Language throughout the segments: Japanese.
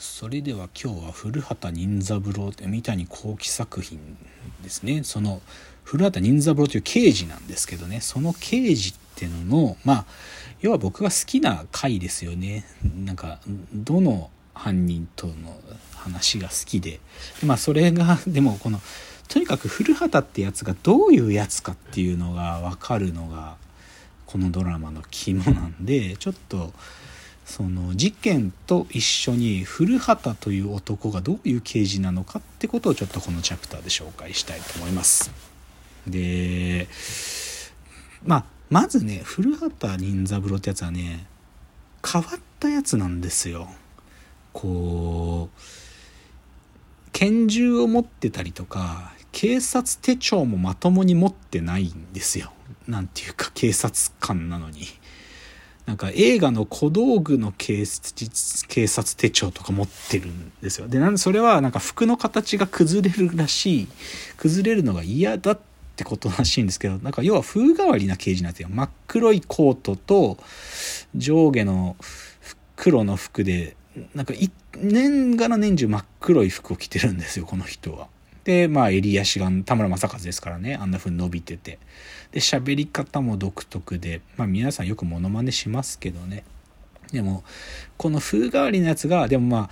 それでは今日は古畑任三郎って三谷幸喜作品ですね。その古畑任三郎という刑事なんですけどね。その刑事っていうののまあ要は僕が好きな回ですよね。なんかどの犯人との話が好きで。まあそれが でもこのとにかく古畑ってやつがどういうやつかっていうのが分かるのがこのドラマの肝なんでちょっとその事件と一緒に古畑という男がどういう刑事なのかってことをちょっとこのチャプターで紹介したいと思います。でまあまずね古畑任三郎ってやつはね変わったやつなんですよ。こう拳銃を持ってたりとか警察手帳もまともに持ってないんですよ。なんていうか警察官なのに。なんか映画の小道具の警警察手帳とか持ってるんですよ。で、なんでそれはなんか服の形が崩れるらしい、崩れるのが嫌だってことらしいんですけど、なんか要は風変わりな刑事なんですよ。真っ黒いコートと上下の黒の服で、なんか年がら年中真っ黒い服を着てるんですよ、この人は。で、まあ、襟足が田村正和ですからね、あんな風に伸びてて。で、喋り方も独特で、まあ、皆さんよくモノマネしますけどね。でも、この風変わりなやつが、でもまあ、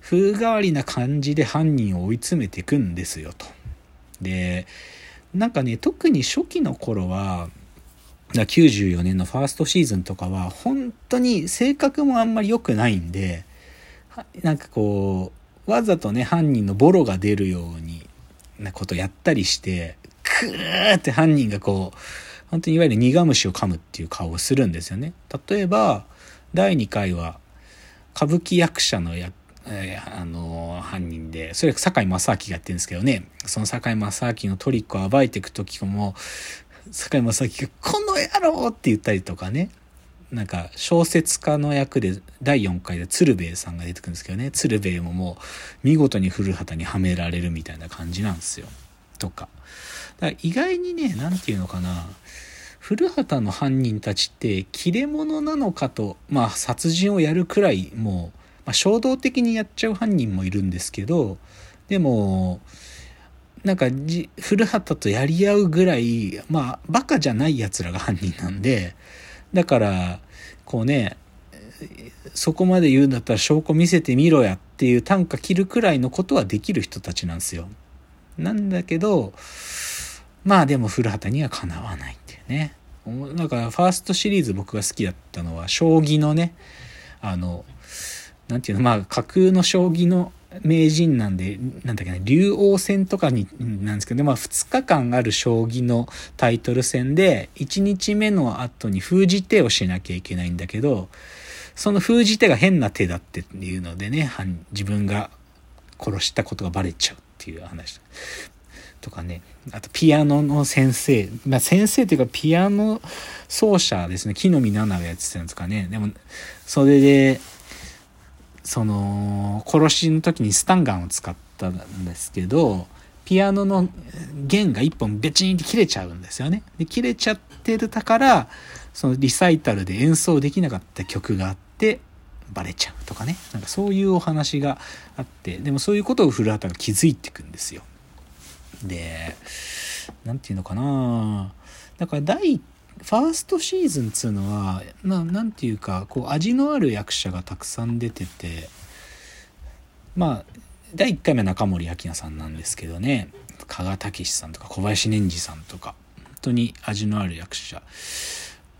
風変わりな感じで犯人を追い詰めていくんですよ、と。で、なんかね、特に初期の頃は、94年のファーストシーズンとかは、本当に性格もあんまり良くないんで、なんかこう、わざとね、犯人のボロが出るようになことやったりして、クーって犯人がこう、本当にいわゆる苦虫を噛むっていう顔をするんですよね。例えば、第2回は、歌舞伎役者のや、えー、あのー、犯人で、それ堺正明がやってるんですけどね、その堺正明のトリックを暴いていく時も、堺正明が、この野郎って言ったりとかね、なんか小説家の役で第4回で鶴瓶さんが出てくるんですけどね。鶴瓶ももう見事に古畑にはめられるみたいな感じなんですよ。とか。だから意外にね何て言うのかな古畑の犯人たちって切れ者なのかとまあ殺人をやるくらいもう、まあ、衝動的にやっちゃう犯人もいるんですけどでもなんか古畑とやり合うぐらいまあバカじゃない奴らが犯人なんでだから、こうね、そこまで言うんだったら証拠見せてみろやっていう短歌切るくらいのことはできる人たちなんですよ。なんだけど、まあでも古畑にはかなわないっていうね。だかファーストシリーズ僕が好きだったのは将棋のね、あの、なんていうの、まあ架空の将棋の名人なんで、なんだっけな、竜王戦とかに、なんですけど、まあ2日間ある将棋のタイトル戦で、1日目の後に封じ手をしなきゃいけないんだけど、その封じ手が変な手だっていうのでね、自分が殺したことがバレちゃうっていう話。とかね、あとピアノの先生、まあ先生というかピアノ奏者ですね、木の実奈々がやってたんですかね。でも、それで、その殺しの時にスタンガンを使ったんですけどピアノの弦が一本ベチンって切れちゃうんですよね。で切れちゃってるだからそのリサイタルで演奏できなかった曲があってバレちゃうとかねなんかそういうお話があってでもそういうことを古畑が気づいていくんですよ。で何て言うのかな。だから第ファーストシーズンっつうのはななんていうかこう味のある役者がたくさん出ててまあ第1回目は中森明菜さんなんですけどね。加賀武さんとか小林年次さんとか本当に味のある役者、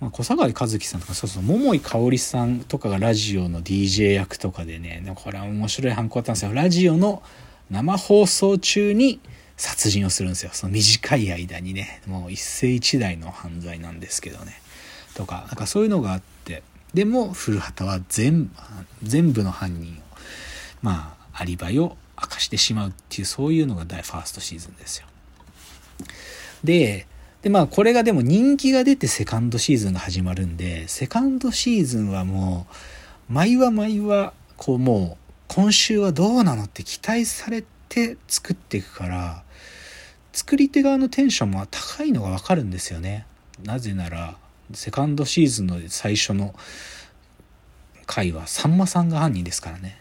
まあ、小坂井和樹さんとかそうそう桃井かおりさんとかがラジオの DJ 役とかでねこれは面白いハンコだったんですよ。ラジオの生放送中に殺人をするんですよ。その短い間にね、もう一世一代の犯罪なんですけどね。とか、なんかそういうのがあって、でも古畑は全全部の犯人を、まあ、アリバイを明かしてしまうっていう、そういうのが大ファーストシーズンですよ。で、で、まあ、これがでも人気が出てセカンドシーズンが始まるんで、セカンドシーズンはもう、毎話毎話、こうもう、今週はどうなのって期待されて作っていくから作り手側のテンションも高いのがわかるんですよね。なぜならセカンドシーズンの最初の回はさんまさんが犯人ですからね。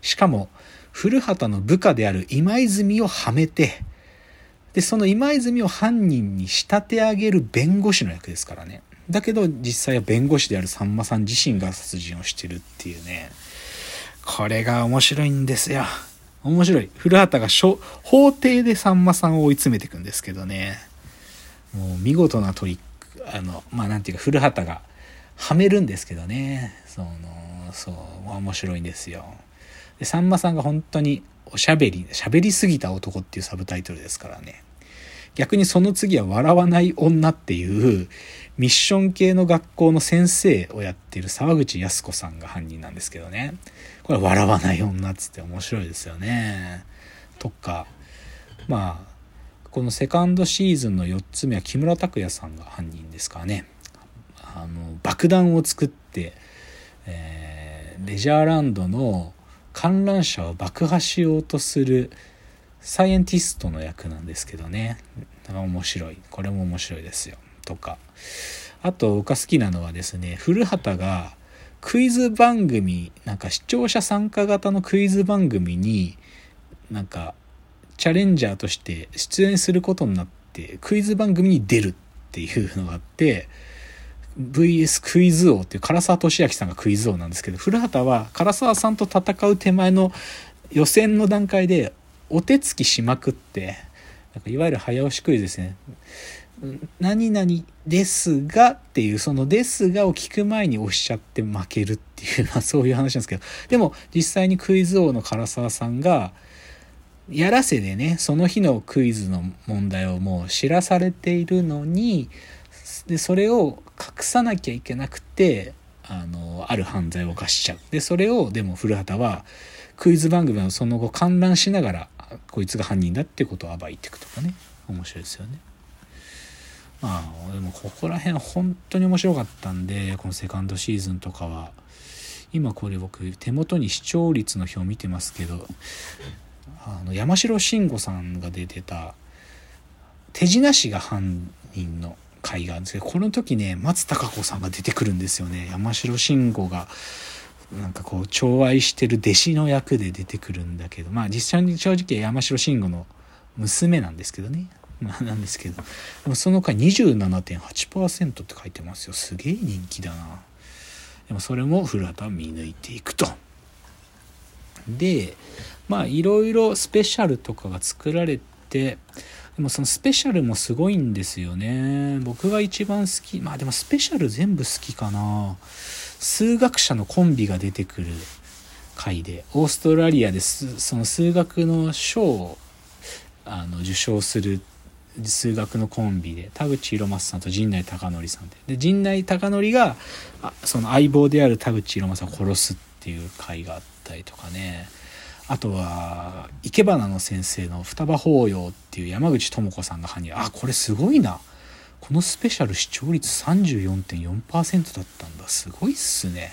しかも古畑の部下である今泉をはめてでその今泉を犯人に仕立て上げる弁護士の役ですからね。だけど実際は弁護士であるさんまさん自身が殺人をしてるっていうね。これが面白いんですよ。面白い。古畑が法廷でさんまさんを追い詰めていくんですけどね。もう見事なトリックあのまあなんていうか古畑がはめるんですけどね。そのそう面白いんですよ。でさんまさんが本当におしゃべりしゃべりすぎた男っていうサブタイトルですからね。逆にその次は笑わない女っていうミッション系の学校の先生をやっている沢口靖子さんが犯人なんですけどね。これ笑わない女っつって面白いですよね。とかまあこのセカンドシーズンの4つ目は木村拓哉さんが犯人ですからね。あの爆弾を作って、えー、レジャーランドの観覧車を爆破しようとするサイエンティストの役なんですけどね。面白い。これも面白いですよ。とか。あと僕が好きなのはですね古畑がクイズ番組なんか視聴者参加型のクイズ番組になんかチャレンジャーとして出演することになってクイズ番組に出るっていうのがあって VS クイズ王っていう唐沢俊明さんがクイズ王なんですけど古畑は唐沢さんと戦う手前の予選の段階でお手つきしまくってなんかいわゆる早押しクイズですね何々ですがっていうそのですがを聞く前に押しちゃって負けるっていう、ま あそういう話なんですけど、でも実際にクイズ王の唐沢さんが、やらせでね、その日のクイズの問題をもう知らされているのに、で、それを隠さなきゃいけなくて、あの、ある犯罪を犯しちゃう。で、それを、でも古畑は、クイズ番組をその後観覧しながら、こいつが犯人だってことを暴いていくとかね。面白いですよね。まあでもここら辺本当に面白かったんでこのセカンドシーズンとかは今これ僕手元に視聴率の表見てますけどあの山城慎吾さんが出てた手品師が犯人の回があるんですけどこの時ね松たか子さんが出てくるんですよね山城慎吾がなんかこう寵愛してる弟子の役で出てくるんだけどまあ実際に正直山城慎吾の娘なんですけどねまあなんですけど、でもその回27.8%って書いてますよ。すげえ人気だな。でもそれも古畑見抜いていくと。で、まあいろいろスペシャルとかが作られて、でもそのスペシャルもすごいんですよね。僕が一番好き、まあでもスペシャル全部好きかな。数学者のコンビが出てくる回で、オーストラリアでその数学の賞をあの受賞する数学のコンビで田口博正さんと陣内孝則さんで。で陣内孝則がその相棒である田口浩正を殺すっていう回があったりとかね。あとは生け花の先生の双葉法要っていう山口智子さんが犯人。あこれすごいな。このスペシャル視聴率34.4%だったんだ。すごいっすね。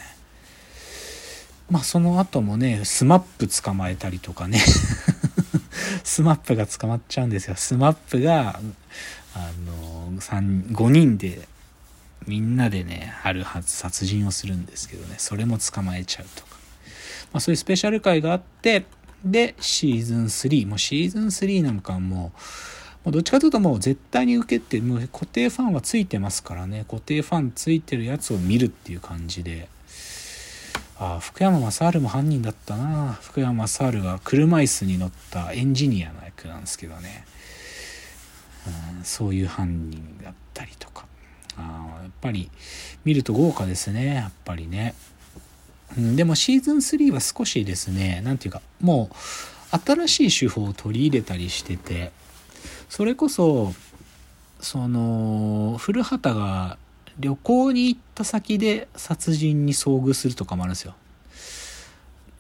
まあその後もね SMAP 捕まえたりとかね。SMAP が捕まっちゃうんですよ。 SMAP が、あの、5人で、みんなでね、あるはず殺人をするんですけどね、それも捕まえちゃうとか。まあそういうスペシャル回があって、で、シーズン3、もうシーズン3なんかもう、もうどっちかというともう絶対に受けて、もう固定ファンはついてますからね、固定ファンついてるやつを見るっていう感じで、ああ福山雅治も犯人だったな。福山雅治は車椅子に乗ったエンジニアの役なんですけどね、うん、そういう犯人だったりとか。あやっぱり見ると豪華ですね。やっぱりね、うん、でもシーズン3は少しですね何て言うかもう新しい手法を取り入れたりしててそれこそその古畑が旅行に行った先で殺人に遭遇するとかもあるんですよ。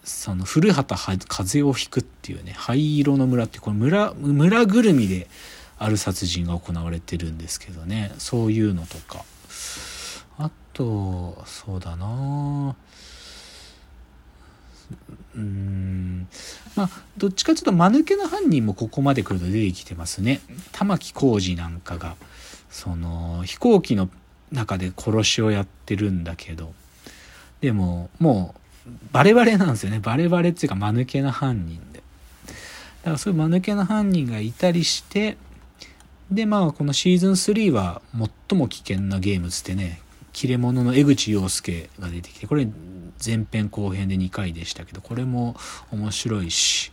その古畑風を引くっていうね灰色の村ってこの村村ぐるみである殺人が行われてるんですけどね。そういうのとか。あとそうだなうん。まあどっちかというと間抜けな犯人もここまで来ると出てきてますね。玉置浩二なんかがその飛行機の中で殺しをやってるんだけど。でももうバレバレなんですよね。バレバレっていうか間抜けな犯人で。だからそういう間抜けな犯人がいたりしてでまあこのシーズン3は最も危険なゲームつってね切れ者の江口洋介が出てきてこれ前編後編で2回でしたけどこれも面白いし。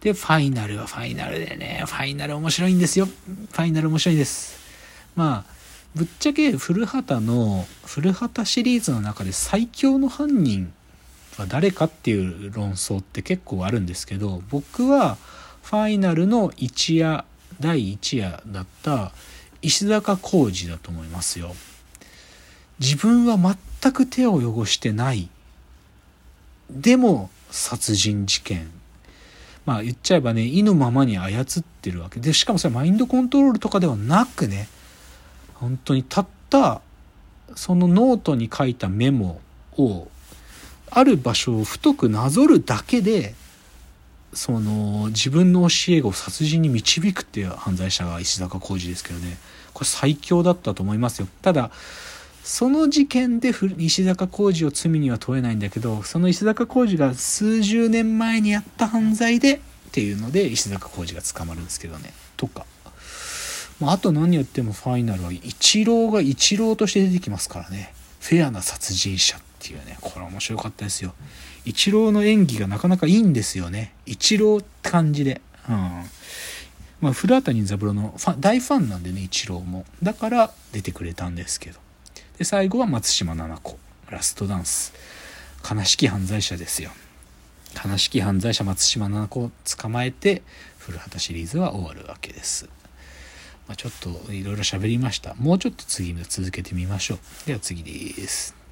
でファイナルはファイナルでね。ファイナル面白いんですよ。ファイナル面白いです。まあぶっちゃけ古畑の古畑シリーズの中で最強の犯人は誰かっていう論争って結構あるんですけど僕はファイナルの一夜第1夜だった石坂浩二だと思いますよ。自分は全く手を汚してない。でも殺人事件。まあ言っちゃえばね意のままに操ってるわけ。でしかもそれマインドコントロールとかではなくね本当にたったそのノートに書いたメモをある場所を太くなぞるだけでその自分の教え子を殺人に導くっていう犯罪者が石坂浩二ですけどね。これ最強だったと思いますよ。ただその事件で石坂浩二を罪には問えないんだけどその石坂浩二が数十年前にやった犯罪でっていうので石坂浩二が捕まるんですけどね。とか、まあ、あと何言ってもファイナルはイチローがイチローとして出てきますからね。フェアな殺人者っていうね。これ面白かったですよ。イチローの演技がなかなかいいんですよね。イチローって感じで。うん。まあ古畑任三郎のファ大ファンなんでねイチローも。だから出てくれたんですけど。で最後は松島菜々子。ラストダンス。悲しき犯罪者ですよ。悲しき犯罪者松島菜々子を捕まえて古畑シリーズは終わるわけです、まあ、ちょっといろいろ喋りました。もうちょっと次続けてみましょう。では次です。